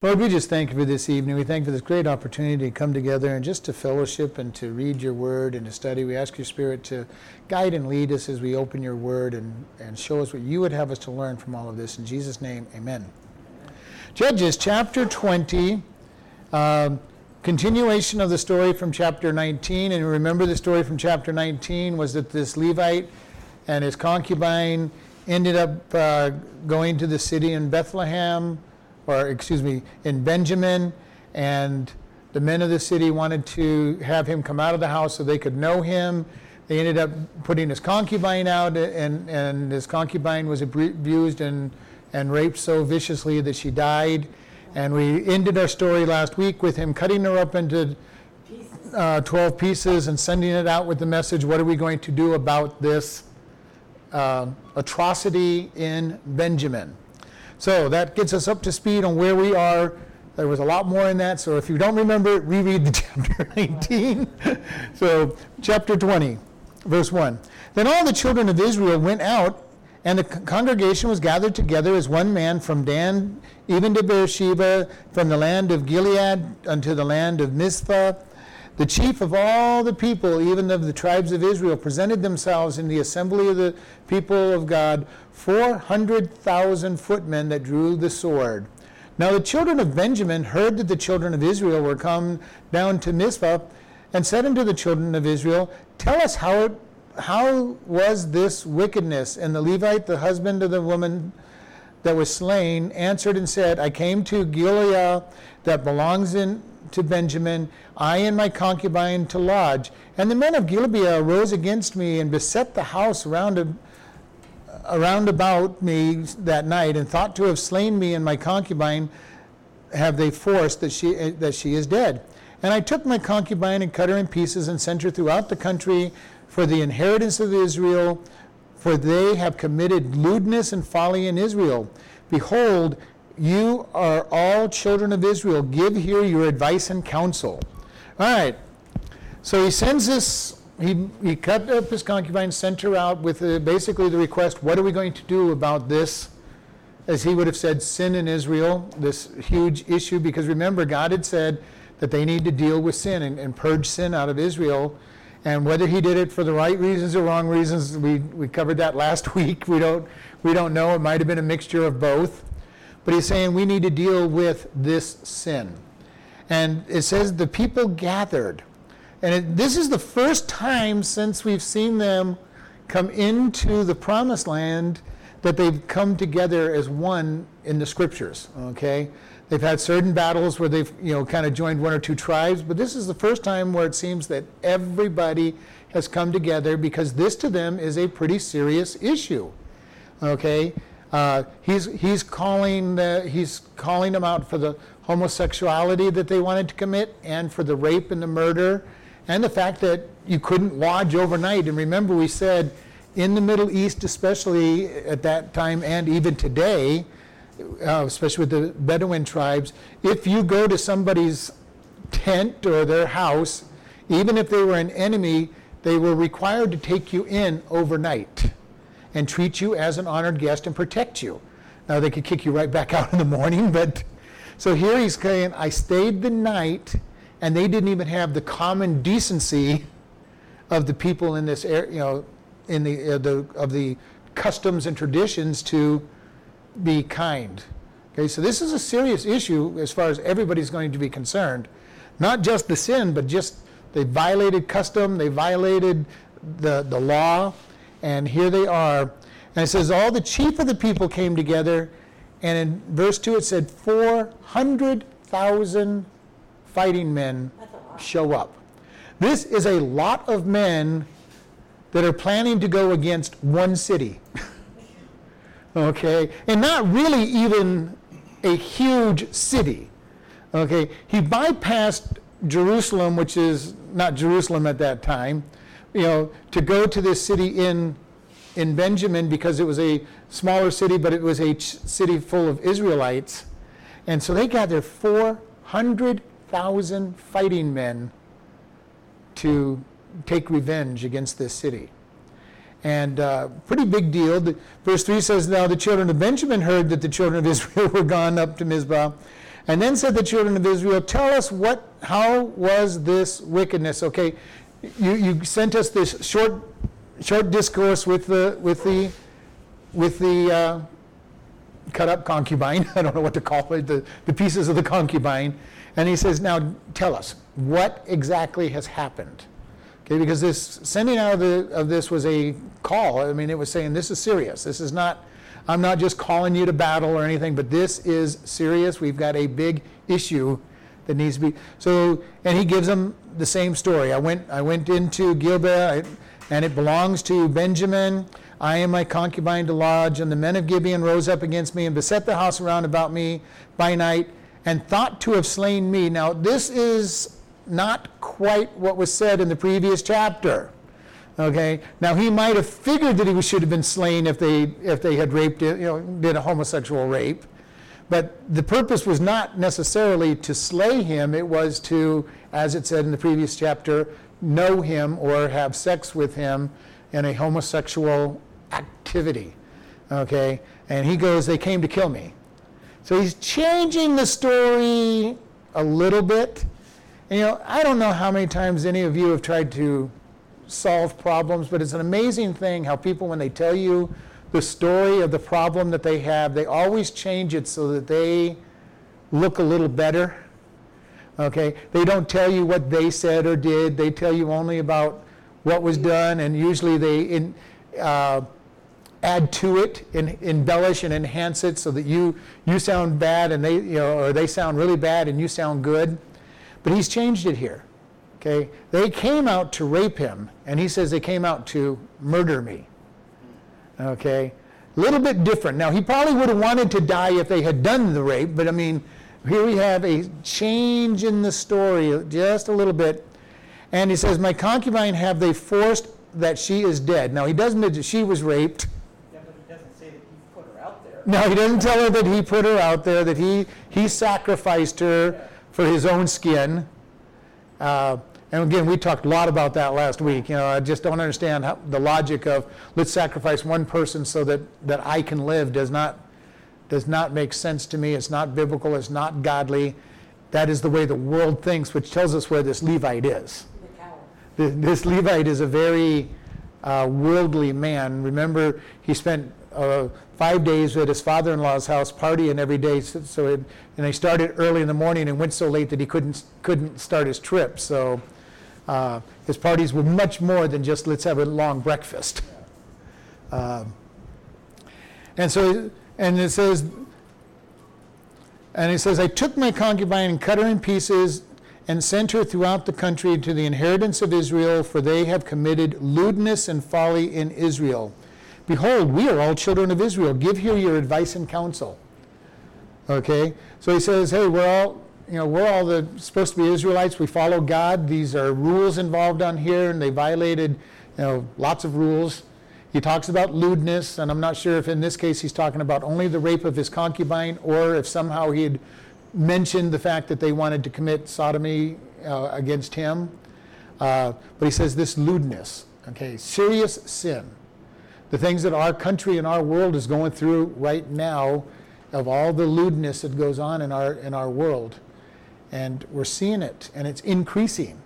Lord, we just thank you for this evening. We thank you for this great opportunity to come together and just to fellowship and to read your word and to study. We ask your spirit to guide and lead us as we open your word and, and show us what you would have us to learn from all of this. In Jesus' name, amen. Judges chapter 20, uh, continuation of the story from chapter 19. And remember, the story from chapter 19 was that this Levite and his concubine ended up uh, going to the city in Bethlehem or excuse me, in Benjamin, and the men of the city wanted to have him come out of the house so they could know him. They ended up putting his concubine out, and, and his concubine was abused and, and raped so viciously that she died. And we ended our story last week with him cutting her up into uh, 12 pieces and sending it out with the message what are we going to do about this uh, atrocity in Benjamin? So that gets us up to speed on where we are. There was a lot more in that, so if you don't remember reread the chapter 19. so, chapter 20, verse 1. Then all the children of Israel went out, and the congregation was gathered together as one man from Dan even to Beersheba, from the land of Gilead unto the land of Mizpah. The chief of all the people, even of the tribes of Israel, presented themselves in the assembly of the people of God 400,000 footmen that drew the sword. Now the children of Benjamin heard that the children of Israel were come down to Mizpah, and said unto the children of Israel, Tell us how it, how was this wickedness? And the Levite, the husband of the woman that was slain, answered and said, I came to Gilead that belongs in, to Benjamin, I and my concubine to lodge. And the men of Gilead rose against me and beset the house round around about me that night and thought to have slain me and my concubine have they forced that she, eh, that she is dead. And I took my concubine and cut her in pieces and sent her throughout the country for the inheritance of Israel, for they have committed lewdness and folly in Israel. Behold, you are all children of Israel. Give here your advice and counsel. All right. So he sends this he, he cut up his concubine, sent her out with uh, basically the request, what are we going to do about this? As he would have said, sin in Israel, this huge issue, because remember, God had said that they need to deal with sin and, and purge sin out of Israel. And whether he did it for the right reasons or wrong reasons, we, we covered that last week. We don't, we don't know. It might have been a mixture of both. But he's saying we need to deal with this sin. And it says the people gathered. And it, this is the first time since we've seen them come into the promised land that they've come together as one in the scriptures. Okay? They've had certain battles where they've, you know, kind of joined one or two tribes, but this is the first time where it seems that everybody has come together because this to them is a pretty serious issue. Okay? Uh, he's, he's, calling he's calling them out for the homosexuality that they wanted to commit and for the rape and the murder and the fact that you couldn't lodge overnight. And remember, we said in the Middle East, especially at that time and even today, uh, especially with the Bedouin tribes, if you go to somebody's tent or their house, even if they were an enemy, they were required to take you in overnight and treat you as an honored guest and protect you. Now, they could kick you right back out in the morning, but so here he's saying, I stayed the night and they didn't even have the common decency of the people in this area, you know, in the, uh, the of the customs and traditions to be kind. Okay, so this is a serious issue as far as everybody's going to be concerned. Not just the sin, but just they violated custom, they violated the, the law, and here they are. And it says, All the chief of the people came together, and in verse 2 it said, 400,000 fighting men show up. This is a lot of men that are planning to go against one city. okay? And not really even a huge city. Okay? He bypassed Jerusalem, which is not Jerusalem at that time, you know, to go to this city in in Benjamin because it was a smaller city, but it was a ch- city full of Israelites. And so they gathered 400 thousand fighting men to take revenge against this city. And uh, pretty big deal. The, verse 3 says, Now the children of Benjamin heard that the children of Israel were gone up to Mizpah, And then said the children of Israel, Tell us what, how was this wickedness? Okay, you, you sent us this short, short discourse with the, with the, with the uh, cut up concubine. I don't know what to call it, the, the pieces of the concubine. And he says, Now tell us, what exactly has happened? Okay, because this sending out of, the, of this was a call. I mean, it was saying, This is serious. This is not I'm not just calling you to battle or anything, but this is serious. We've got a big issue that needs to be. So, and he gives them the same story. I went, I went into Gibeah, and it belongs to Benjamin. I and my concubine to lodge, and the men of Gibeon rose up against me and beset the house around about me by night, and thought to have slain me. Now, this is not quite what was said in the previous chapter. Okay. Now he might have figured that he should have been slain if they if they had raped you know did a homosexual rape, but the purpose was not necessarily to slay him. It was to, as it said in the previous chapter, know him or have sex with him in a homosexual activity. Okay. And he goes, they came to kill me. So he's changing the story a little bit. And, you know, I don't know how many times any of you have tried to solve problems, but it's an amazing thing how people, when they tell you the story of the problem that they have, they always change it so that they look a little better. Okay? They don't tell you what they said or did, they tell you only about what was done, and usually they in, uh, add to it, and embellish and enhance it so that you, you sound bad and they, you know, or they sound really bad and you sound good. But he's changed it here. Okay? They came out to rape him, and he says they came out to murder me. Okay? A little bit different. Now, he probably would have wanted to die if they had done the rape, but I mean, here we have a change in the story, just a little bit. And he says, My concubine have they forced that she is dead. Now, he doesn't that she was raped. Yeah, but he doesn't say that he put her out there. No, he doesn't tell her that he put her out there, that he, he sacrificed her for his own skin. Uh, and again, we talked a lot about that last week. You know, I just don't understand how, the logic of let's sacrifice one person so that, that I can live does not does not make sense to me. It's not biblical. It's not godly. That is the way the world thinks, which tells us where this Levite is. This Levite is a very uh, worldly man. Remember, he spent uh, five days at his father-in-law's house partying every day. So, so it, and they started early in the morning and went so late that he couldn't couldn't start his trip. So uh, his parties were much more than just let's have a long breakfast. Um, and so, and it says, and it says, I took my concubine and cut her in pieces and sent her throughout the country to the inheritance of Israel, for they have committed lewdness and folly in Israel. Behold, we are all children of Israel. Give here your advice and counsel. Okay? So he says, hey, we're all, you know, we're all the, supposed to be Israelites. We follow God. These are rules involved on here, and they violated, you know, lots of rules. He talks about lewdness, and I'm not sure if in this case he's talking about only the rape of his concubine, or if somehow he had mentioned the fact that they wanted to commit sodomy uh, against him. Uh, but he says this lewdness, okay, serious sin. The things that our country and our world is going through right now, of all the lewdness that goes on in our in our world and we're seeing it, and it's increasing,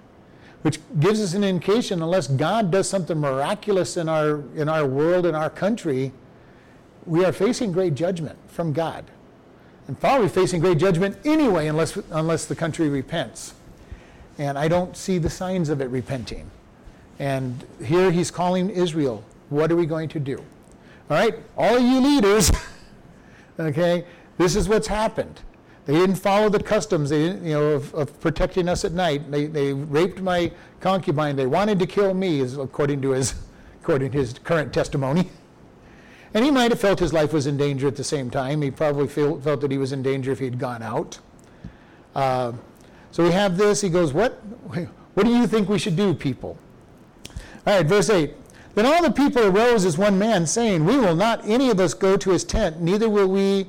which gives us an indication unless God does something miraculous in our, in our world, in our country, we are facing great judgment from God. And probably facing great judgment anyway, unless, unless the country repents. And I don't see the signs of it repenting. And here he's calling Israel. What are we going to do? All right, all you leaders, okay, this is what's happened. They didn't follow the customs they didn't, you know, of, of protecting us at night. They, they raped my concubine. They wanted to kill me, according to his, according to his current testimony. And he might have felt his life was in danger at the same time. He probably feel, felt that he was in danger if he'd gone out. Uh, so we have this. He goes, what, what do you think we should do, people? All right, verse 8. Then all the people arose as one man, saying, We will not any of us go to his tent, neither will we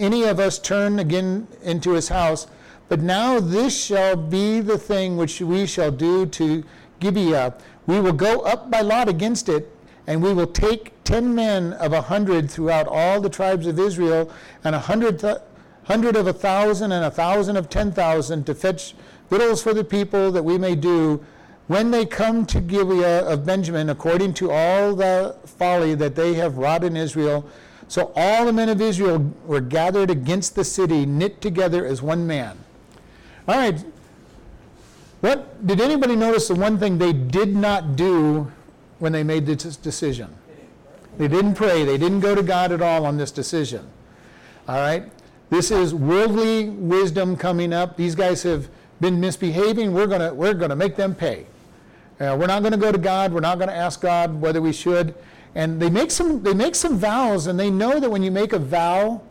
any of us turn again into his house. But now this shall be the thing which we shall do to Gibeah. We will go up by lot against it, and we will take ten men of a hundred throughout all the tribes of Israel, and a hundred th- hundred of a thousand and a thousand of ten thousand to fetch victuals for the people that we may do when they come to Gibeah of Benjamin, according to all the folly that they have wrought in Israel. So all the men of Israel were gathered against the city, knit together as one man. All right. What did anybody notice the one thing they did not do when they made this decision? They didn't pray. They didn't go to God at all on this decision. All right? This is worldly wisdom coming up. These guys have been misbehaving. We're going to we're going to make them pay. Uh, we're not going to go to God. We're not going to ask God whether we should. And they make some they make some vows, and they know that when you make a vow,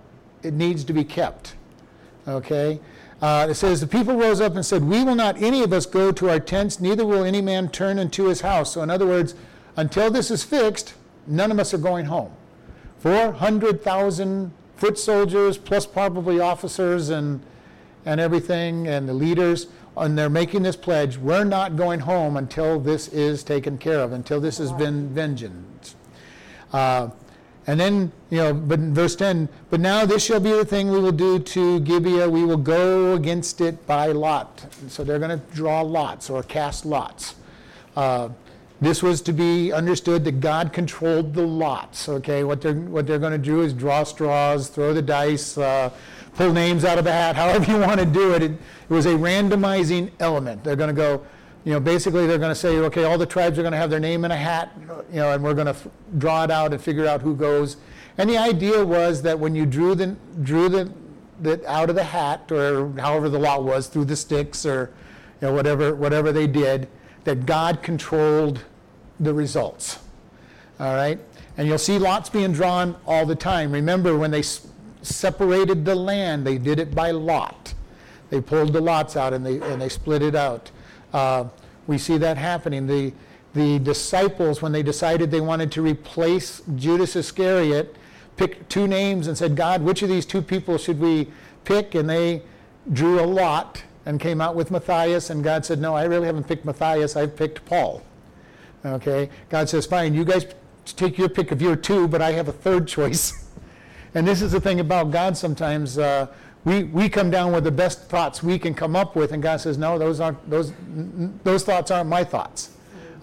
it needs to be kept. Okay. Uh, it says the people rose up and said, "We will not any of us go to our tents, neither will any man turn into his house." So, in other words, until this is fixed, none of us are going home. Four hundred thousand foot soldiers, plus probably officers and and everything, and the leaders and they're making this pledge we're not going home until this is taken care of, until this has been vengeance. Uh, and then, you know, but verse 10, but now this shall be the thing we will do to Gibeah. We will go against it by lot. so they're going to draw lots or cast lots. Uh, this was to be understood that God controlled the lots. Okay, what they're what they're going to do is draw straws, throw the dice, uh, pull names out of the hat, however you want to do it. It, it was a randomizing element. They're going to go, you know, basically they're going to say, okay, all the tribes are going to have their name in a hat, you know, and we're going to f- draw it out and figure out who goes. And the idea was that when you drew the drew the, the out of the hat or however the lot was through the sticks or you know whatever whatever they did, that God controlled the results. All right, and you'll see lots being drawn all the time. Remember when they separated the land. They did it by lot. They pulled the lots out and they, and they split it out. Uh, we see that happening. The, the disciples, when they decided they wanted to replace Judas Iscariot, picked two names and said, God, which of these two people should we pick? And they drew a lot and came out with Matthias. And God said, No, I really haven't picked Matthias. I've picked Paul. Okay? God says, Fine, you guys take your pick of your two, but I have a third choice. And this is the thing about God sometimes. Uh, we, we come down with the best thoughts we can come up with, and God says, No, those, aren't, those, those thoughts aren't my thoughts.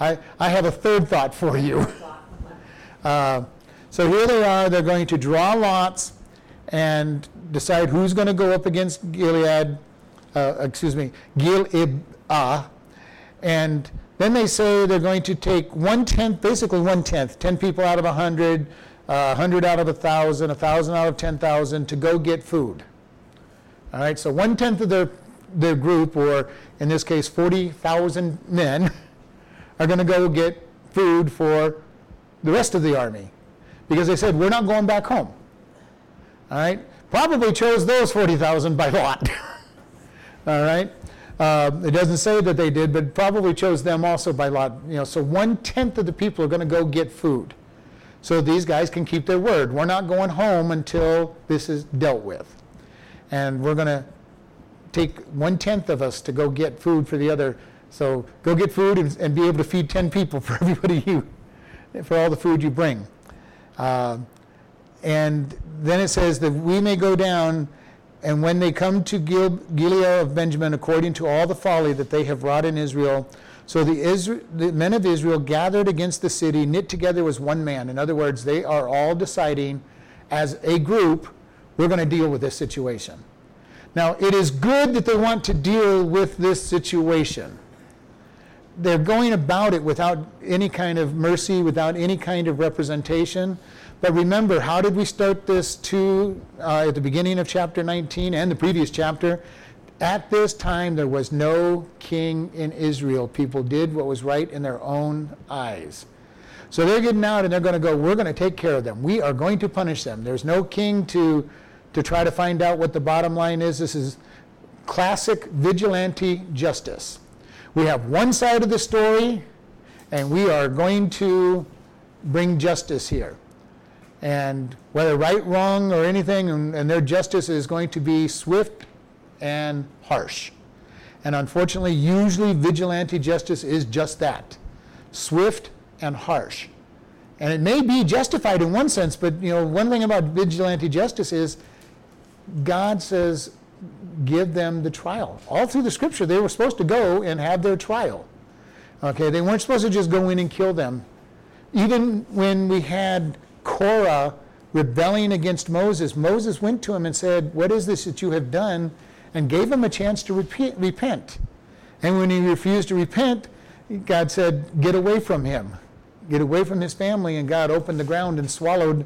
I, I have a third thought for you. Uh, so here they are, they're going to draw lots and decide who's going to go up against Gilead, uh, excuse me, Gilead. And then they say they're going to take one tenth, basically one tenth, 10 people out of a 100 uh, 100 out of 1,000, 1,000 out of 10,000 to go get food. All right, so one tenth of their, their group, or in this case 40,000 men, are going to go get food for the rest of the army because they said, we're not going back home. All right, probably chose those 40,000 by lot. All right. Uh, it doesn't say that they did, but probably chose them also by lot. You know, so one tenth of the people are going to go get food so these guys can keep their word. We're not going home until this is dealt with. And we're going to take one tenth of us to go get food for the other. So go get food and, and, be able to feed 10 people for everybody you, for all the food you bring. Uh, and then it says that we may go down, and when they come to Gil- Gilead of Benjamin, according to all the folly that they have wrought in Israel, so the, Isra- the men of Israel gathered against the city, knit together as one man. In other words, they are all deciding as a group, we're going to deal with this situation. Now, it is good that they want to deal with this situation. They're going about it without any kind of mercy, without any kind of representation. But remember, how did we start this too uh, at the beginning of chapter 19 and the previous chapter? At this time, there was no king in Israel. People did what was right in their own eyes. So they're getting out and they're going to go, we're going to take care of them. We are going to punish them. There's no king to, to try to find out what the bottom line is. This is classic vigilante justice. We have one side of the story, and we are going to bring justice here. And whether right, wrong, or anything, and, and their justice is going to be swift and harsh. And unfortunately, usually vigilante justice is just that swift and harsh. And it may be justified in one sense, but you know, one thing about vigilante justice is God says, give them the trial. All through the scripture, they were supposed to go and have their trial. Okay, they weren't supposed to just go in and kill them. Even when we had Korah rebelling against Moses, Moses went to him and said, What is this that you have done? and gave him a chance to repent. And when he refused to repent, God said, Get away from him. Get away from his family. And God opened the ground and swallowed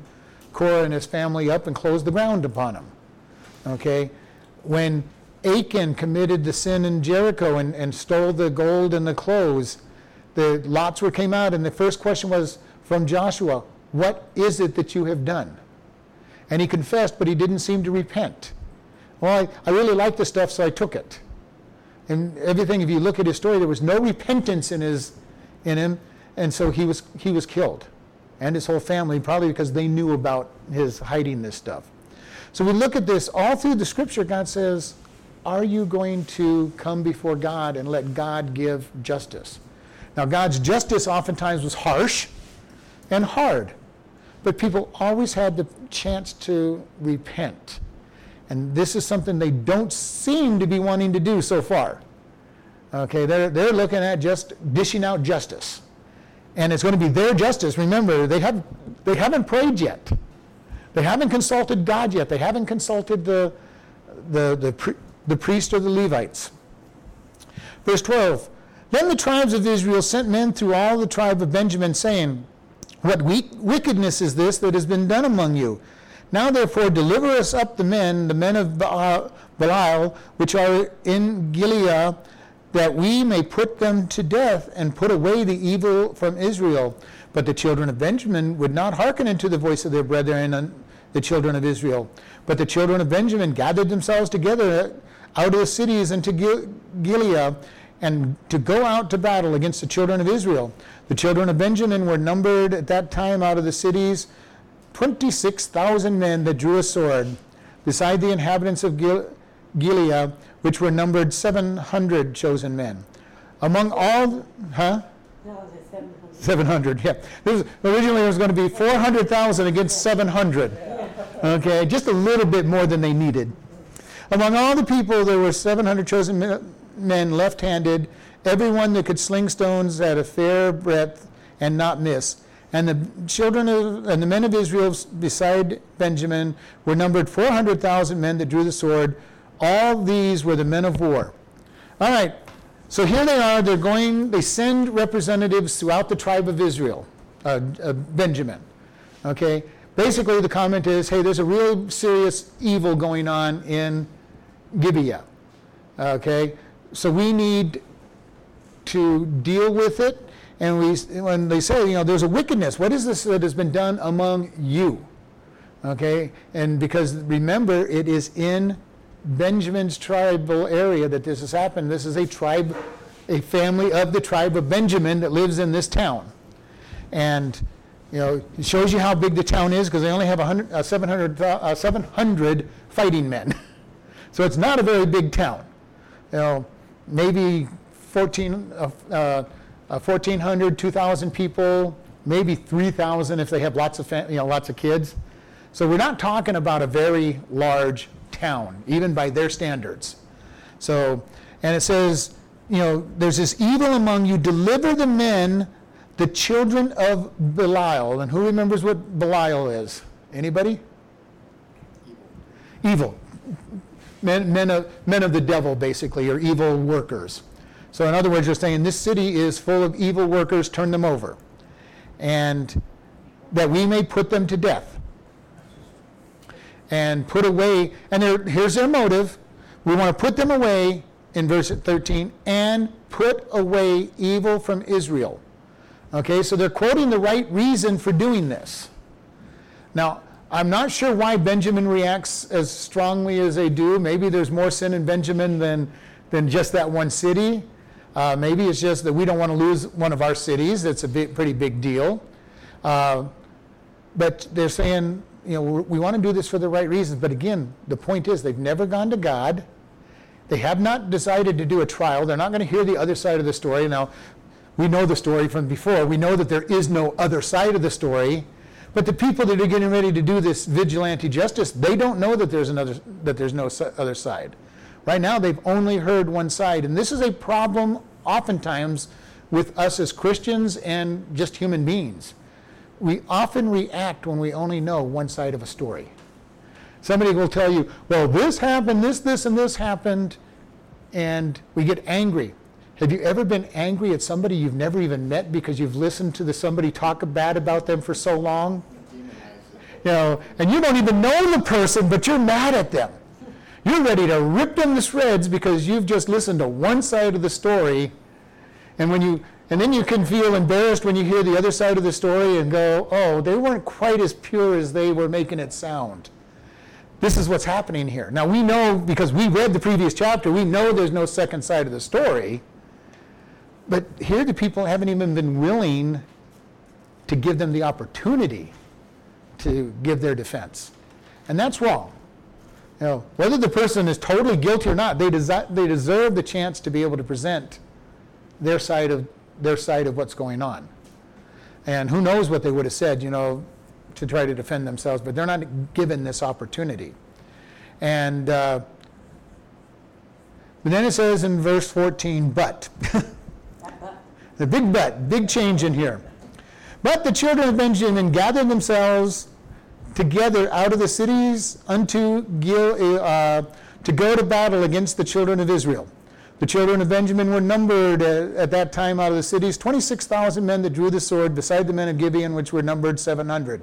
Korah and his family up and closed the ground upon him. Okay? When Achan committed the sin in Jericho and, and stole the gold and the clothes, the lots were came out, and the first question was from Joshua, What is it that you have done? And he confessed, but he didn't seem to repent. Well, I, I really liked the stuff, so I took it. And everything, if you look at his story, there was no repentance in, his, in him, and so he was, he was killed. And his whole family, probably because they knew about his hiding this stuff. So we look at this all through the scripture, God says, Are you going to come before God and let God give justice? Now, God's justice oftentimes was harsh and hard, but people always had the chance to repent. And this is something they don't seem to be wanting to do so far. Okay, they're, they're looking at just dishing out justice. And it's going to be their justice. Remember, they, have, they haven't prayed yet. They haven't consulted God yet. They haven't consulted the, the, the, the priest or the Levites. Verse 12 Then the tribes of Israel sent men through all the tribe of Benjamin, saying, What wickedness is this that has been done among you? Now therefore deliver us up the men, the men of Belial, which are in Gilead, that we may put them to death and put away the evil from Israel. But the children of Benjamin would not hearken unto the voice of their brethren, the children of Israel. But the children of Benjamin gathered themselves together out of the cities into Gilead and to go out to battle against the children of Israel. The children of Benjamin were numbered at that time out of the cities 26,000 men that drew a sword, beside the inhabitants of Gil- Gilead, which were numbered 700 chosen men. Among all, huh? No, 700. 700, yeah. This, originally it was going to be 400,000 against 700. Okay, just a little bit more than they needed. Among all the people, there were 700 chosen men left handed, everyone that could sling stones at a fair breadth and not miss. And the children of, and the men of Israel beside Benjamin were numbered 400,000 men that drew the sword. All these were the men of war. All right, so here they are. They're going, they send representatives throughout the tribe of Israel, uh, uh, Benjamin. Okay, basically the comment is hey, there's a real serious evil going on in Gibeah. Okay, so we need to deal with it and we, when they say, you know, there's a wickedness, what is this that has been done among you? Okay, and because remember, it is in Benjamin's tribal area that this has happened. This is a tribe, a family of the tribe of Benjamin that lives in this town. And, you know, it shows you how big the town is because they only have 100, uh, 700, uh, 700 fighting men. so it's not a very big town. You know, maybe 14, uh, uh uh, 1,400, 2,000 people, maybe 3,000 if they have lots of, fam- you know, lots of kids. So we're not talking about a very large town, even by their standards. So, and it says, you know, there's this evil among you, deliver the men, the children of Belial. And who remembers what Belial is? Anybody? Evil. Men, men, of, men of the devil, basically, or evil workers. So, in other words, you're saying this city is full of evil workers, turn them over. And that we may put them to death. And put away, and here's their motive. We want to put them away in verse 13 and put away evil from Israel. Okay, so they're quoting the right reason for doing this. Now, I'm not sure why Benjamin reacts as strongly as they do. Maybe there's more sin in Benjamin than, than just that one city. Uh, maybe it's just that we don't want to lose one of our cities. That's a pretty big deal. Uh, but they're saying, you know, we want to do this for the right reasons. But again, the point is they've never gone to God. They have not decided to do a trial. They're not going to hear the other side of the story. Now, we know the story from before. We know that there is no other side of the story. But the people that are getting ready to do this vigilante justice, they don't know that there's another that there's no other side. Right now they've only heard one side, and this is a problem oftentimes with us as Christians and just human beings. We often react when we only know one side of a story. Somebody will tell you, well, this happened, this, this, and this happened, and we get angry. Have you ever been angry at somebody you've never even met because you've listened to the, somebody talk bad about them for so long? You know, and you don't even know the person, but you're mad at them. You're ready to rip them to shreds because you've just listened to one side of the story. And when you and then you can feel embarrassed when you hear the other side of the story and go, "Oh, they weren't quite as pure as they were making it sound." This is what's happening here. Now we know because we read the previous chapter, we know there's no second side of the story. But here the people haven't even been willing to give them the opportunity to give their defense. And that's wrong. You know, whether the person is totally guilty or not, they, desi- they deserve the chance to be able to present their side of their side of what's going on. And who knows what they would have said, you know, to try to defend themselves, but they're not given this opportunity. And uh, but then it says in verse 14, but. the big but, big change in here. But the children of Benjamin gathered themselves together out of the cities unto Gil, uh, to go to battle against the children of Israel. The children of Benjamin were numbered at, at that time out of the cities 26,000 men that drew the sword, beside the men of Gibeon, which were numbered 700.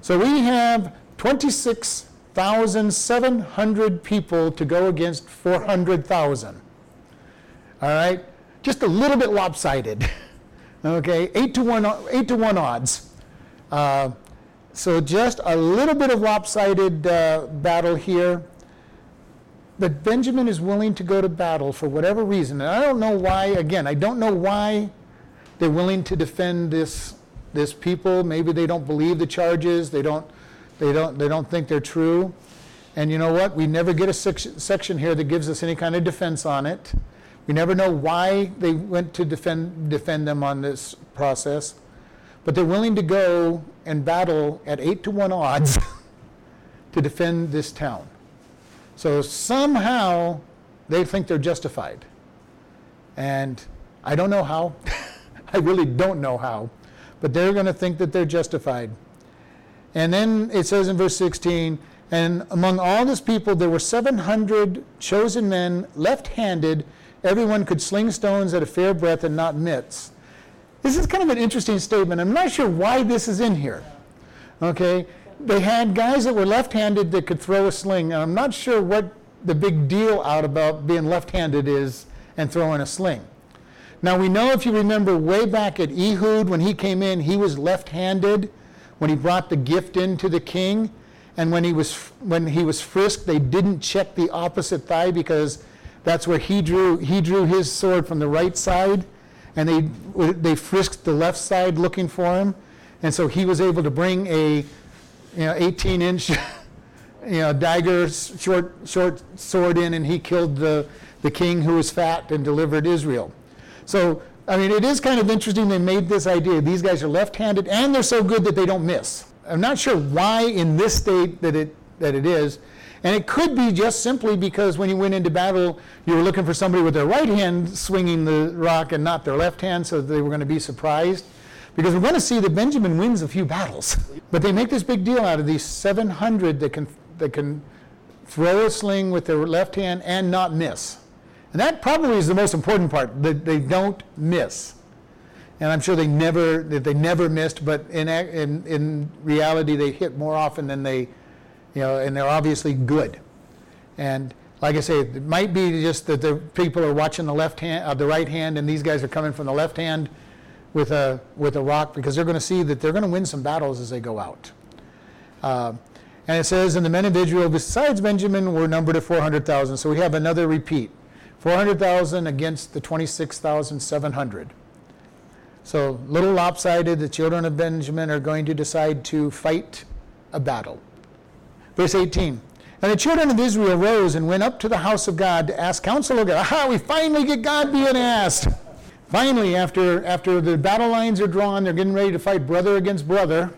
So we have 26,700 people to go against 400,000. All right? Just a little bit lopsided. okay? Eight to one, eight to one odds. Uh, so just a little bit of lopsided uh, battle here. But Benjamin is willing to go to battle for whatever reason. And I don't know why, again, I don't know why they're willing to defend this, this people. Maybe they don't believe the charges. They don't, they, don't, they don't think they're true. And you know what? We never get a section here that gives us any kind of defense on it. We never know why they went to defend, defend them on this process but they're willing to go and battle at eight to one odds to defend this town. So somehow they think they're justified. And I don't know how. I really don't know how. But they're going to think that they're justified. And then it says in verse 16, and among all this people there were 700 chosen men, left handed. Everyone could sling stones at a fair breadth and not miss. This is kind of an interesting statement. I'm not sure why this is in here. Okay? They had guys that were left handed that could throw a sling, and I'm not sure what the big deal out about being left handed is and throwing a sling. Now, we know if you remember way back at Ehud when he came in, he was left handed when he brought the gift in to the king. And when he was when he was frisked, they didn't check the opposite thigh because that's where he drew he drew his sword from the right side and they, they frisked the left side looking for him. And so he was able to bring a you know, 18 inch you know, dagger, short, short sword in, and he killed the, the king who was fat and delivered Israel. So, I mean, it is kind of interesting they made this idea. These guys are left handed and they're so good that they don't miss. I'm not sure why in this state that it, that it is. And it could be just simply because when you went into battle, you were looking for somebody with their right hand swinging the rock and not their left hand, so they were going to be surprised. Because we're going to see that Benjamin wins a few battles. But they make this big deal out of these 700 that can, that can throw a sling with their left hand and not miss. And that probably is the most important part, that they don't miss. And I'm sure they never, that they never missed, but in, in, in reality, they hit more often than they you know, and they're obviously good. And like I say, it might be just that the people are watching the left hand, uh, the right hand, and these guys are coming from the left hand with a with a rock because they're going to see that they're going to win some battles as they go out. Uh, and it says, and the men of Israel besides Benjamin were numbered at 400,000. So we have another repeat 400,000 against the 26,700. So, little lopsided, the children of Benjamin are going to decide to fight a battle. Verse 18. And the children of Israel rose and went up to the house of God to ask counsel of God. Aha, we finally get God being asked. Finally, after, after the battle lines are drawn, they're getting ready to fight brother against brother.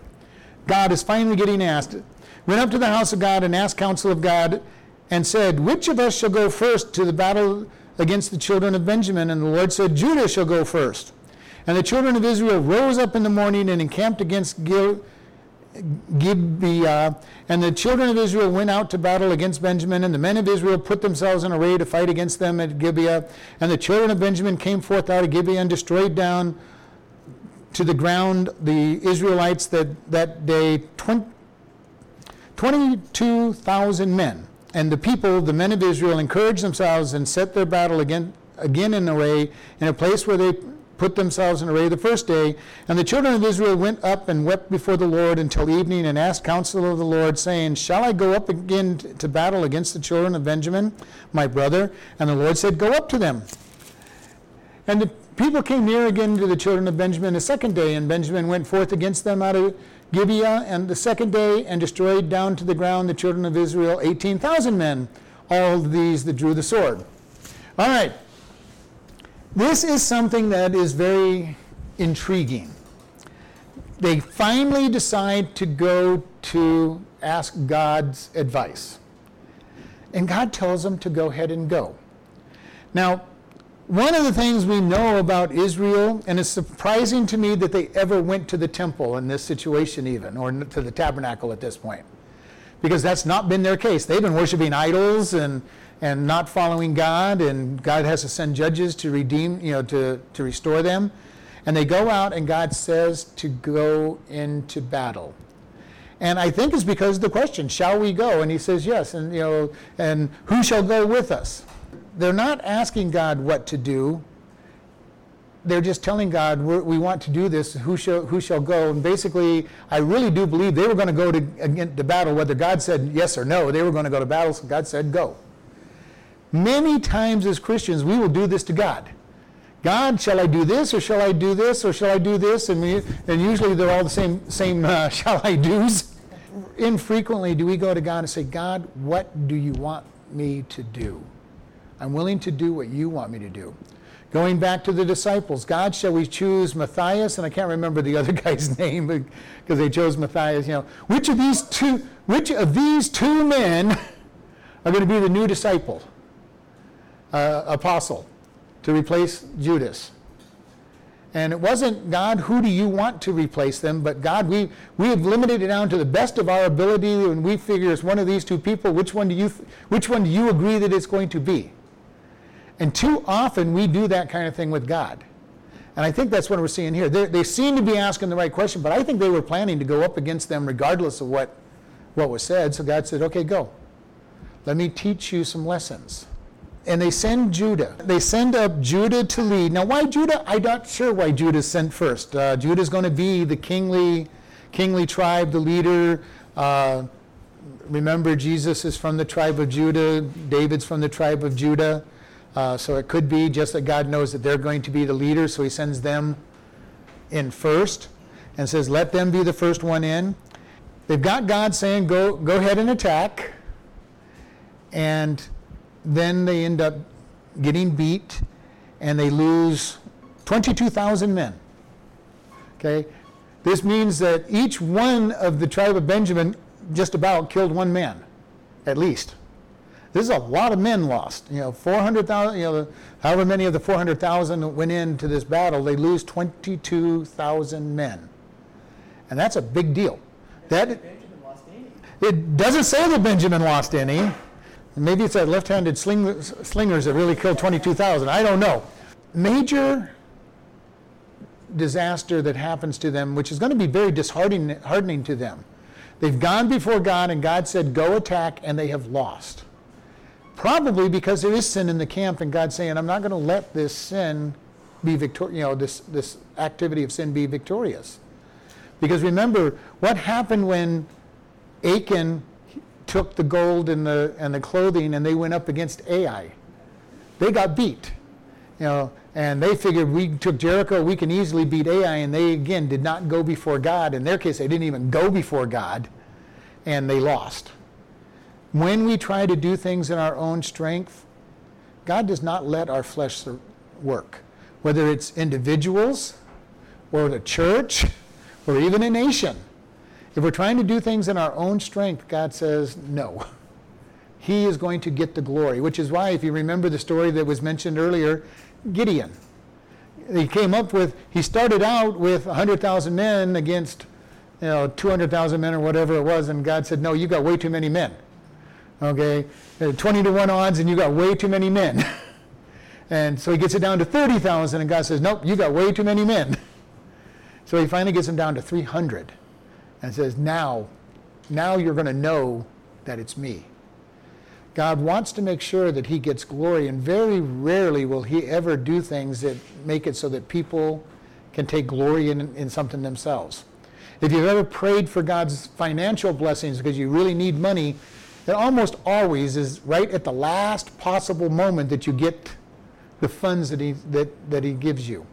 God is finally getting asked, went up to the house of God and asked counsel of God and said, Which of us shall go first to the battle against the children of Benjamin? And the Lord said, Judah shall go first. And the children of Israel rose up in the morning and encamped against Gil- Gibeah. And the children of Israel went out to battle against Benjamin. And the men of Israel put themselves in array to fight against them at Gibeah. And the children of Benjamin came forth out of Gibeah and destroyed down to the ground the Israelites that, that day 20, 22,000 men. And the people, the men of Israel, encouraged themselves and set their battle again, again in array in a place where they put themselves in array the first day. And the children of Israel went up and wept before the Lord until evening and asked counsel of the Lord, saying, Shall I go up again to battle against the children of Benjamin, my brother? And the Lord said, Go up to them. And the people came near again to the children of Benjamin the second day, and Benjamin went forth against them out of Gibeah and the second day and destroyed down to the ground the children of Israel 18,000 men, all these that drew the sword. All right. This is something that is very intriguing. They finally decide to go to ask God's advice. And God tells them to go ahead and go. Now, one of the things we know about Israel, and it's surprising to me that they ever went to the temple in this situation, even, or to the tabernacle at this point, because that's not been their case. They've been worshiping idols and, and not following God, and God has to send judges to redeem, you know, to, to restore them. And they go out, and God says to go into battle. And I think it's because of the question, shall we go? And he says yes. And you know, and who shall go with us? they're not asking God what to do. They're just telling God, we want to do this, who shall, who shall go? And basically, I really do believe they were going to go to, to battle, whether God said yes or no. They were going to go to battle, so God said go. Many times as Christians, we will do this to God. God, shall I do this, or shall I do this, or shall I do this? And, we, and usually they're all the same, same uh, shall I do's. Infrequently do we go to God and say, God, what do you want me to do? I'm willing to do what you want me to do. Going back to the disciples, God, shall we choose Matthias? And I can't remember the other guy's name because they chose Matthias. You know, which of these two, which of these two men are going to be the new disciple, uh, apostle, to replace Judas? And it wasn't God, who do you want to replace them? But God, we, we have limited it down to the best of our ability, and we figure it's one of these two people. Which one do you, which one do you agree that it's going to be? And too often we do that kind of thing with God. And I think that's what we're seeing here. They're, they seem to be asking the right question, but I think they were planning to go up against them regardless of what, what was said. So God said, okay, go. Let me teach you some lessons. And they send Judah. They send up Judah to lead. Now, why Judah? I'm not sure why Judah's sent first. Uh, Judah's going to be the kingly, kingly tribe, the leader. Uh, remember, Jesus is from the tribe of Judah. David's from the tribe of Judah. Uh, so it could be just that God knows that they're going to be the leaders, so he sends them in first and says, let them be the first one in. They've got God saying, go, go ahead and attack. And then they end up getting beat and they lose 22,000 men. Okay? This means that each one of the tribe of Benjamin just about killed one man, at least. This is a lot of men lost. You know, 400,000, you know, however many of the 400,000 went into this battle, they lose 22,000 men. And that's a big deal. That It doesn't say that Benjamin lost any. Maybe it's that left-handed sling, slingers that really killed 22,000. I don't know. Major disaster that happens to them, which is going to be very disheartening to them. They've gone before God, and God said, Go attack, and they have lost. Probably because there is sin in the camp, and God's saying, I'm not going to let this sin be victorious, you know, this, this activity of sin be victorious. Because remember, what happened when Achan took the gold and the, and the clothing and they went up against Ai? They got beat. You know, and they figured we took Jericho, we can easily beat Ai, and they again did not go before God. In their case, they didn't even go before God, and they lost. When we try to do things in our own strength, God does not let our flesh work. Whether it's individuals or the church or even a nation. If we're trying to do things in our own strength, God says no. He is going to get the glory, which is why, if you remember the story that was mentioned earlier, Gideon. He came up with, he started out with 100,000 men against you know, 200,000 men or whatever it was, and God said, No, you got way too many men. Okay? Uh, 20 to 1 odds, and you got way too many men. and so he gets it down to 30,000, and God says, Nope, you got way too many men. so he finally gets him down to 300 and says, Now, now you're going to know that it's me. God wants to make sure that he gets glory, and very rarely will he ever do things that make it so that people can take glory in, in something themselves. If you've ever prayed for God's financial blessings because you really need money, it almost always is right at the last possible moment that you get the funds that he, that, that he gives you.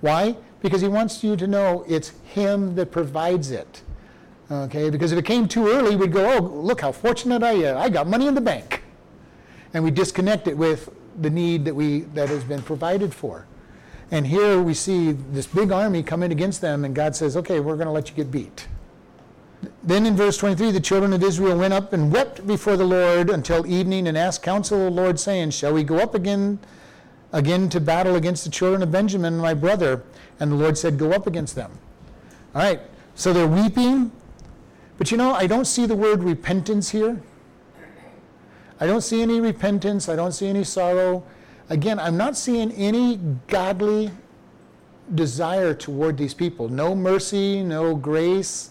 Why? Because he wants you to know it's him that provides it. Okay, because if it came too early, we'd go, oh, look how fortunate I am. I got money in the bank. And we disconnect it with the need that, we, that has been provided for. And here we see this big army coming against them, and God says, okay, we're going to let you get beat. Then in verse 23, the children of Israel went up and wept before the Lord until evening and asked counsel of the Lord, saying, Shall we go up again, again to battle against the children of Benjamin, my brother? And the Lord said, Go up against them. All right, so they're weeping, but you know, I don't see the word repentance here. I don't see any repentance. I don't see any sorrow. Again, I'm not seeing any godly desire toward these people. No mercy, no grace,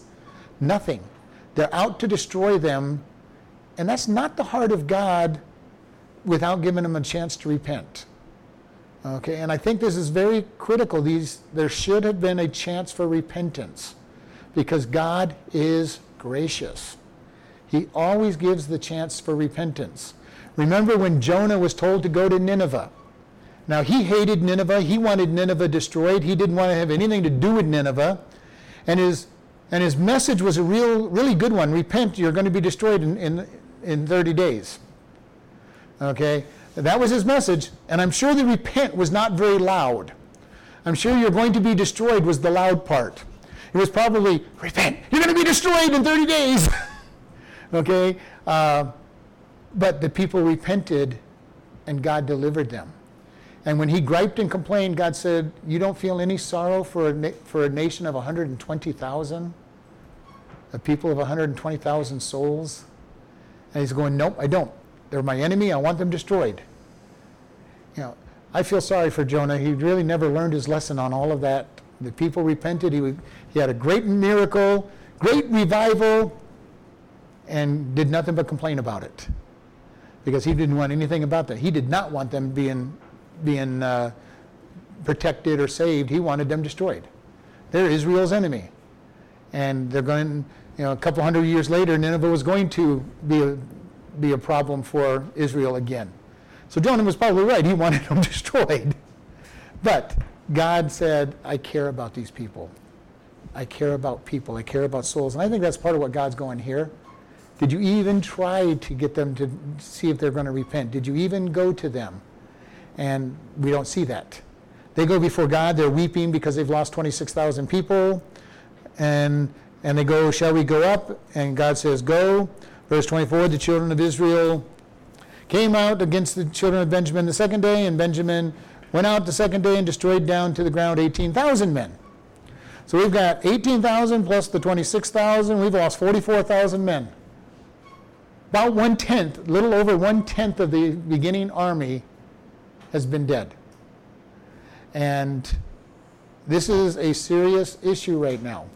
nothing. They're out to destroy them. And that's not the heart of God without giving them a chance to repent. Okay, and I think this is very critical. These, there should have been a chance for repentance because God is gracious. He always gives the chance for repentance. Remember when Jonah was told to go to Nineveh? Now, he hated Nineveh. He wanted Nineveh destroyed. He didn't want to have anything to do with Nineveh. And his, and his message was a real, really good one repent, you're going to be destroyed in, in, in 30 days. Okay? That was his message. And I'm sure the repent was not very loud. I'm sure you're going to be destroyed was the loud part. It was probably, repent, you're going to be destroyed in 30 days. okay? Uh, but the people repented and God delivered them. And when he griped and complained, God said, You don't feel any sorrow for a, na- for a nation of 120,000? A people of 120,000 souls? And he's going, Nope, I don't. They're my enemy. I want them destroyed. You know, I feel sorry for Jonah. He really never learned his lesson on all of that. The people repented. He, he had a great miracle, great revival, and did nothing but complain about it because he didn't want anything about that. He did not want them being, being uh, protected or saved. He wanted them destroyed. They're Israel's enemy. And they're going, you know, a couple hundred years later, Nineveh was going to be a, be a problem for Israel again. So Jonah was probably right. He wanted them destroyed. But God said, I care about these people. I care about people. I care about souls. And I think that's part of what God's going here. Did you even try to get them to see if they're going to repent? Did you even go to them? And we don't see that. They go before God, they're weeping because they've lost 26,000 people. And, and they go, Shall we go up? And God says, Go. Verse 24 The children of Israel came out against the children of Benjamin the second day, and Benjamin went out the second day and destroyed down to the ground 18,000 men. So we've got 18,000 plus the 26,000. We've lost 44,000 men about one tenth, little over one tenth of the beginning army has been dead. And this is a serious issue right now.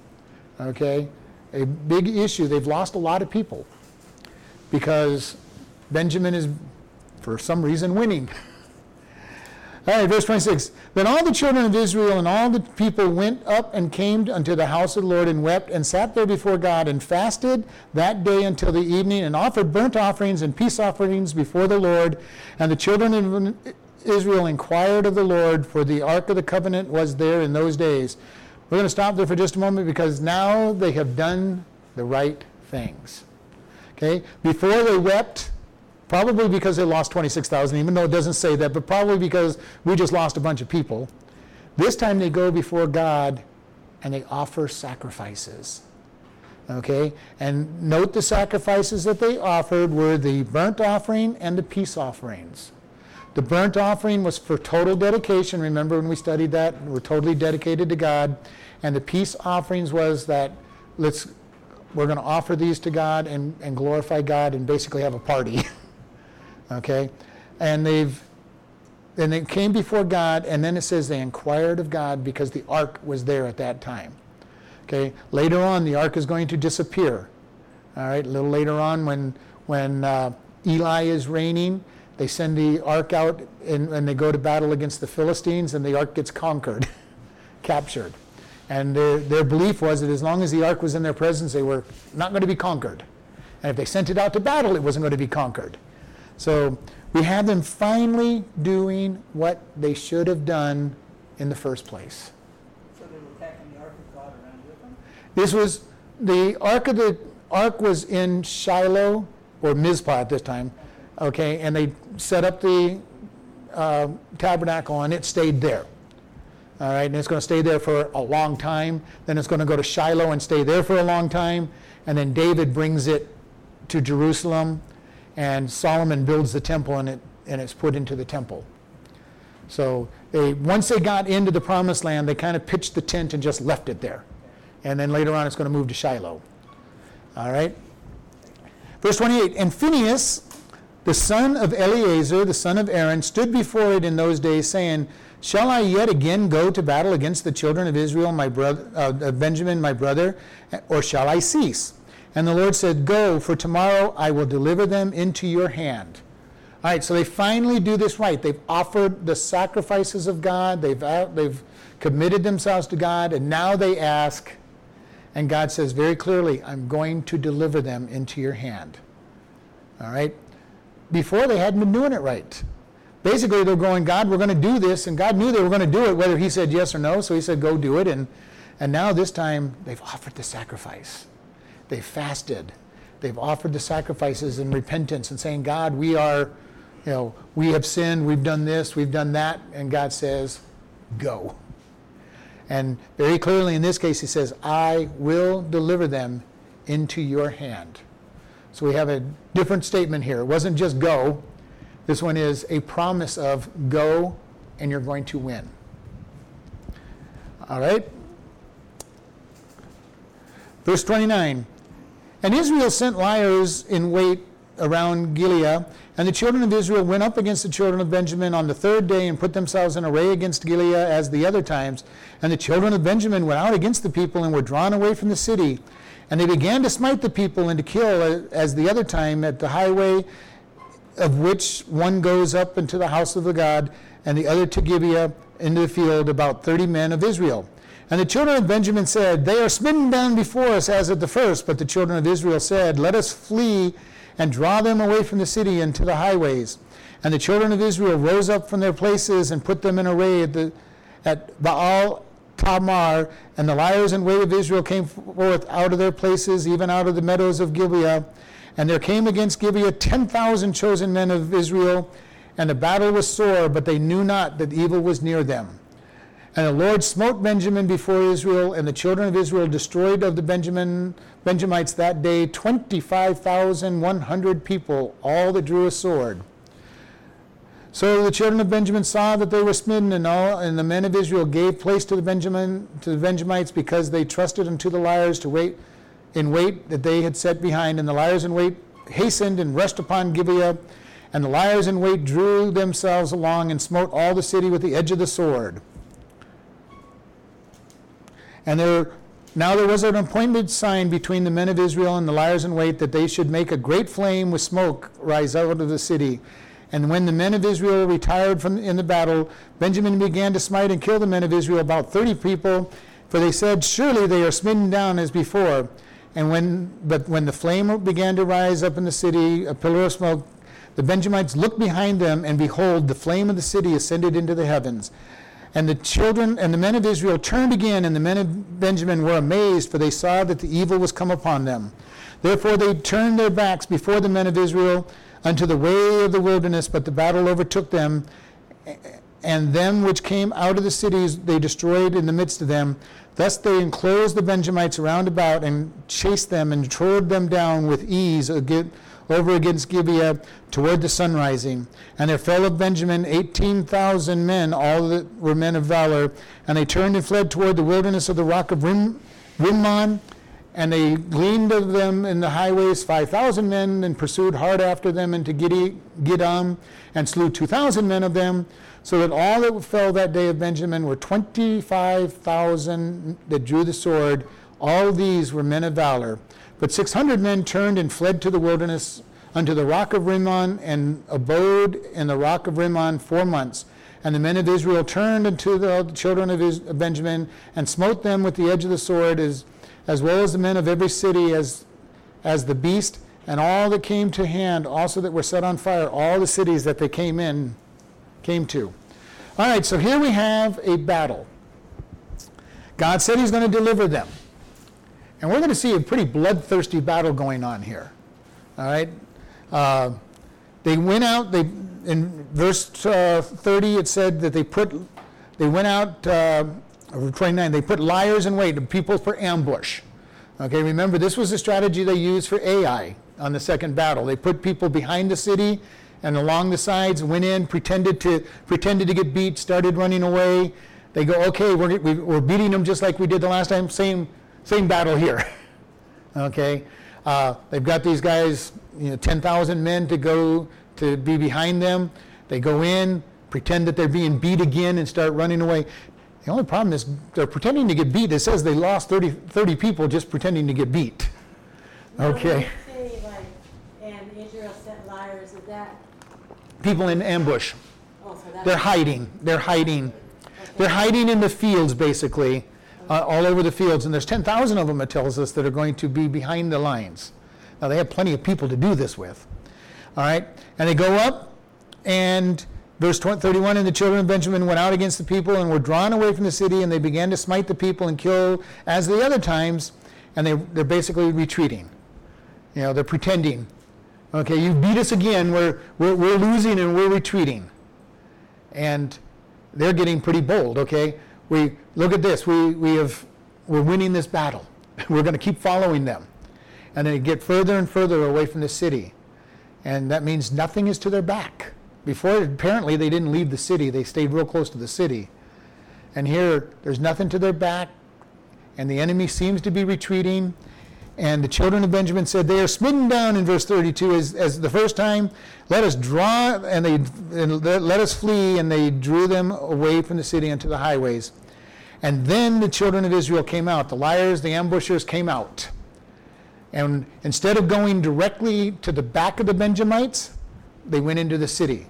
Okay? A big issue. They've lost a lot of people because Benjamin is, for some reason, winning. All right, verse 26. Then all the children of Israel and all the people went up and came unto the house of the Lord and wept and sat there before God and fasted that day until the evening and offered burnt offerings and peace offerings before the Lord. And the children of Israel inquired of the Lord, for the ark of the covenant was there in those days. We're going to stop there for just a moment because now they have done the right things. Okay? Before they wept, Probably because they lost 26,000, even though it doesn't say that, but probably because we just lost a bunch of people. This time they go before God and they offer sacrifices. Okay? And note the sacrifices that they offered were the burnt offering and the peace offerings. The burnt offering was for total dedication. Remember when we studied that? We're totally dedicated to God. And the peace offerings was that let's we're going to offer these to God and, and glorify God and basically have a party. okay? And they've and they came before God, and then it says they inquired of God because the ark was there at that time. Okay, later on, the ark is going to disappear. All right, a little later on, when when uh, Eli is reigning, they send the ark out and, and they go to battle against the Philistines, and the ark gets conquered, captured. And their, their belief was that as long as the ark was in their presence, they were not going to be conquered. And if they sent it out to battle, it wasn't going to be conquered. So we have them finally doing what they should have done in the first place. So they were attacking the Ark of God around with them? This was the ark of the ark was in Shiloh or Mizpah at this time, okay, and they set up the uh, tabernacle and it stayed there. All right, and it's going to stay there for a long time. Then it's going to go to Shiloh and stay there for a long time, and then David brings it to Jerusalem and Solomon builds the temple and, it, and it's put into the temple. So they, once they got into the promised land, they kind of pitched the tent and just left it there. And then later on, it's going to move to Shiloh. All right? Verse 28 And Phinehas, the son of Eleazar, the son of Aaron, stood before it in those days, saying, Shall I yet again go to battle against the children of Israel, my brother, uh, Benjamin, my brother, or shall I cease? And the Lord said, Go, for tomorrow I will deliver them into your hand. All right, so they finally do this right. They've offered the sacrifices of God, they've, they've committed themselves to God, and now they ask, and God says very clearly, I'm going to deliver them into your hand. All right? Before they hadn't been doing it right. Basically, they're going, God, we're going to do this, and God knew they were going to do it, whether He said yes or no, so He said, Go do it. And, and now this time, they've offered the sacrifice. They've fasted. They've offered the sacrifices in repentance and saying, God, we are, you know, we have sinned, we've done this, we've done that. And God says, go. And very clearly in this case, he says, I will deliver them into your hand. So we have a different statement here. It wasn't just go, this one is a promise of go and you're going to win. All right? Verse 29 and Israel sent liars in wait around Gilead, and the children of Israel went up against the children of Benjamin on the third day and put themselves in array against Gilead as the other times. And the children of Benjamin went out against the people and were drawn away from the city. And they began to smite the people and to kill as the other time at the highway of which one goes up into the house of the God, and the other to Gibeah into the field, about thirty men of Israel. And the children of Benjamin said, They are smitten down before us as at the first. But the children of Israel said, Let us flee and draw them away from the city into the highways. And the children of Israel rose up from their places and put them in array at, the, at Baal Tamar. And the liers and wait of Israel came forth out of their places, even out of the meadows of Gibeah. And there came against Gibeah ten thousand chosen men of Israel. And the battle was sore, but they knew not that evil was near them. And the Lord smote Benjamin before Israel, and the children of Israel destroyed of the Benjamin, Benjamites that day 25,100 people, all that drew a sword. So the children of Benjamin saw that they were smitten, and all, and the men of Israel gave place to the Benjamin to the Benjamites because they trusted unto the liars to wait in wait that they had set behind, and the liars in wait hastened and rushed upon Gibeah, and the liars in wait drew themselves along and smote all the city with the edge of the sword. And there, now there was an appointed sign between the men of Israel and the liars in wait that they should make a great flame with smoke rise out of the city. And when the men of Israel retired from in the battle, Benjamin began to smite and kill the men of Israel, about thirty people, for they said, Surely they are smitten down as before. And when but when the flame began to rise up in the city, a pillar of smoke, the Benjamites looked behind them, and behold, the flame of the city ascended into the heavens. And the children and the men of Israel turned again, and the men of Benjamin were amazed, for they saw that the evil was come upon them. Therefore they turned their backs before the men of Israel unto the way of the wilderness, but the battle overtook them, and them which came out of the cities they destroyed in the midst of them. Thus they enclosed the Benjamites round about and chased them and trod them down with ease over against Gibeah toward the sunrising. And there fell of Benjamin eighteen thousand men, all that were men of valor. And they turned and fled toward the wilderness of the rock of Rim, Rimmon. And they gleaned of them in the highways five thousand men, and pursued hard after them into Gidom, and slew two thousand men of them so that all that fell that day of Benjamin were 25,000 that drew the sword. All these were men of valor. But 600 men turned and fled to the wilderness unto the rock of Rimmon and abode in the rock of Rimmon four months. And the men of Israel turned unto the children of Benjamin and smote them with the edge of the sword, as, as well as the men of every city, as, as the beast, and all that came to hand, also that were set on fire, all the cities that they came in, came to. All right, so here we have a battle. God said he's going to deliver them. And we're going to see a pretty bloodthirsty battle going on here. All right? Uh, they went out, they, in verse uh, 30, it said that they put, they went out, uh, 29, they put liars in wait, people for ambush. Okay, remember, this was the strategy they used for Ai on the second battle. They put people behind the city and along the sides, went in, pretended to, pretended to get beat, started running away. They go, okay, we're, we're beating them just like we did the last time, same, same battle here. okay? Uh, they've got these guys, you know, 10,000 men to go to be behind them. They go in, pretend that they're being beat again, and start running away. The only problem is they're pretending to get beat. It says they lost 30, 30 people just pretending to get beat. Okay. people in ambush. Oh, They're hiding. They're hiding. They're hiding in the fields, basically, uh, all over the fields. And there's 10,000 of them, it tells us, that are going to be behind the lines. Now, they have plenty of people to do this with. All right? And they go up, and verse 31 And the children of Benjamin went out against the people and were drawn away from the city, and they began to smite the people and kill as the other times, and they, they're basically retreating. You know, they're pretending Okay, you beat us again. We're, we're, we're losing and we're retreating. And they're getting pretty bold, okay? We look at this. We, we have, we're winning this battle. we're going to keep following them. And they get further and further away from the city. And that means nothing is to their back. Before, apparently, they didn't leave the city, they stayed real close to the city. And here, there's nothing to their back, and the enemy seems to be retreating. And the children of Benjamin said, They are smitten down in verse 32 as, as the first time. Let us draw and they and let us flee, and they drew them away from the city into the highways. And then the children of Israel came out. The liars, the ambushers came out. And instead of going directly to the back of the Benjamites, they went into the city.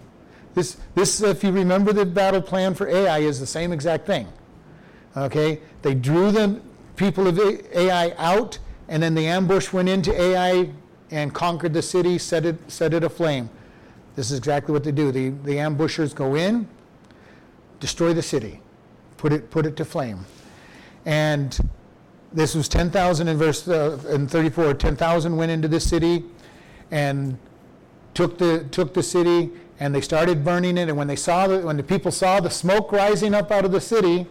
This, this, if you remember the battle plan for Ai, is the same exact thing. Okay? They drew the people of Ai out and then the ambush went into Ai and conquered the city, set it, set it aflame. This is exactly what they do. The, the ambushers go in, destroy the city, put it, put it to flame. And this was 10,000 in verse uh, in 34. 10,000 went into the city and took the, took the city and they started burning it. And when they saw the, when the people saw the smoke rising up out of the city,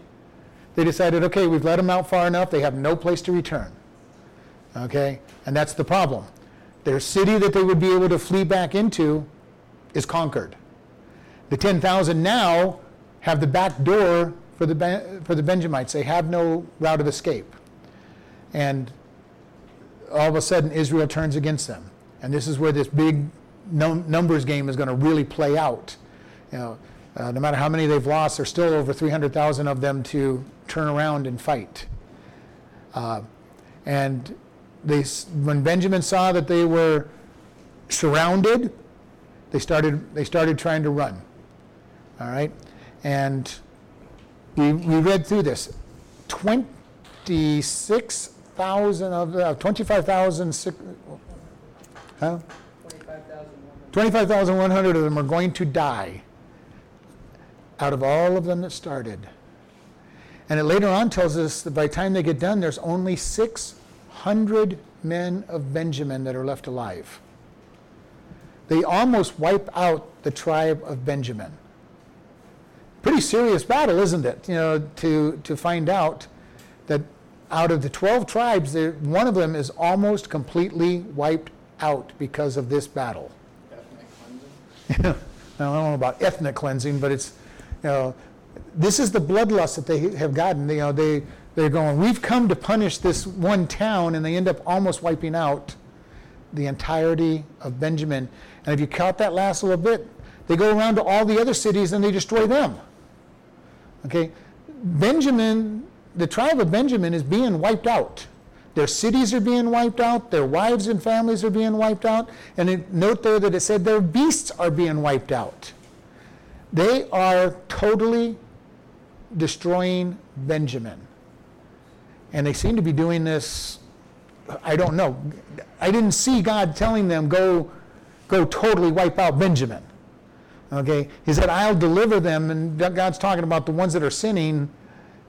they decided, okay, we've let them out far enough. They have no place to return. Okay? And that's the problem. Their city that they would be able to flee back into is conquered. The 10,000 now have the back door for the, for the Benjamites. They have no route of escape. And all of a sudden, Israel turns against them. And this is where this big num- numbers game is going to really play out. You know, uh, no matter how many they've lost, there's still over 300,000 of them to turn around and fight. Uh, and they, when Benjamin saw that they were surrounded, they started, they started trying to run. All right? And we, we read through this. 26,000 of uh, 25,000 huh? 25,100 of them are going to die out of all of them that started. And it later on tells us that by the time they get done, there's only six hundred men of Benjamin that are left alive. They almost wipe out the tribe of Benjamin. pretty serious battle, isn't it? You know, to, to find out that out of the 12 tribes, one of them is almost completely wiped out because of this battle. Now, I don't know about ethnic cleansing, but it's, you know, this is the bloodlust that they have gotten. You know, they, they're going, we've come to punish this one town, and they end up almost wiping out the entirety of Benjamin. And if you count that last little bit, they go around to all the other cities and they destroy them. Okay? Benjamin, the tribe of Benjamin is being wiped out. Their cities are being wiped out, their wives and families are being wiped out, and it, note there that it said their beasts are being wiped out. They are totally destroying Benjamin. And they seem to be doing this, I don't know. I didn't see God telling them, go, go totally wipe out Benjamin. Okay? He said, I'll deliver them, and God's talking about the ones that are sinning,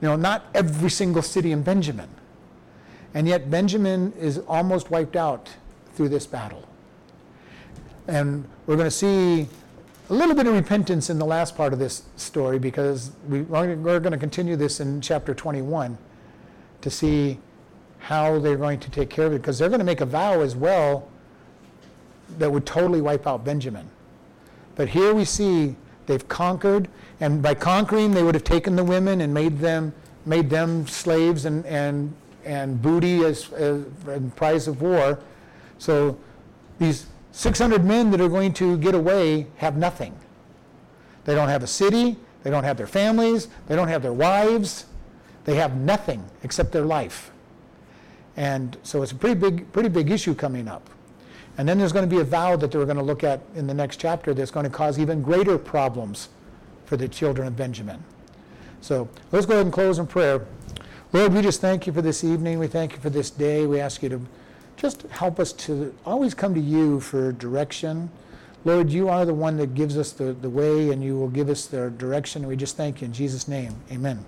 you know, not every single city in Benjamin. And yet Benjamin is almost wiped out through this battle. And we're going to see a little bit of repentance in the last part of this story because we, we're going to continue this in chapter 21 to see how they're going to take care of it because they're going to make a vow as well that would totally wipe out Benjamin. But here we see they've conquered, and by conquering, they would have taken the women and made them made them slaves and, and and booty as, as in prize of war. So these 600 men that are going to get away have nothing. They don't have a city, they don't have their families, they don't have their wives, they have nothing except their life. And so it's a pretty big, pretty big issue coming up. And then there's going to be a vow that they're going to look at in the next chapter that's going to cause even greater problems for the children of Benjamin. So let's go ahead and close in prayer. Lord, we just thank you for this evening. We thank you for this day. We ask you to just help us to always come to you for direction. Lord, you are the one that gives us the, the way and you will give us the direction. We just thank you in Jesus' name. Amen.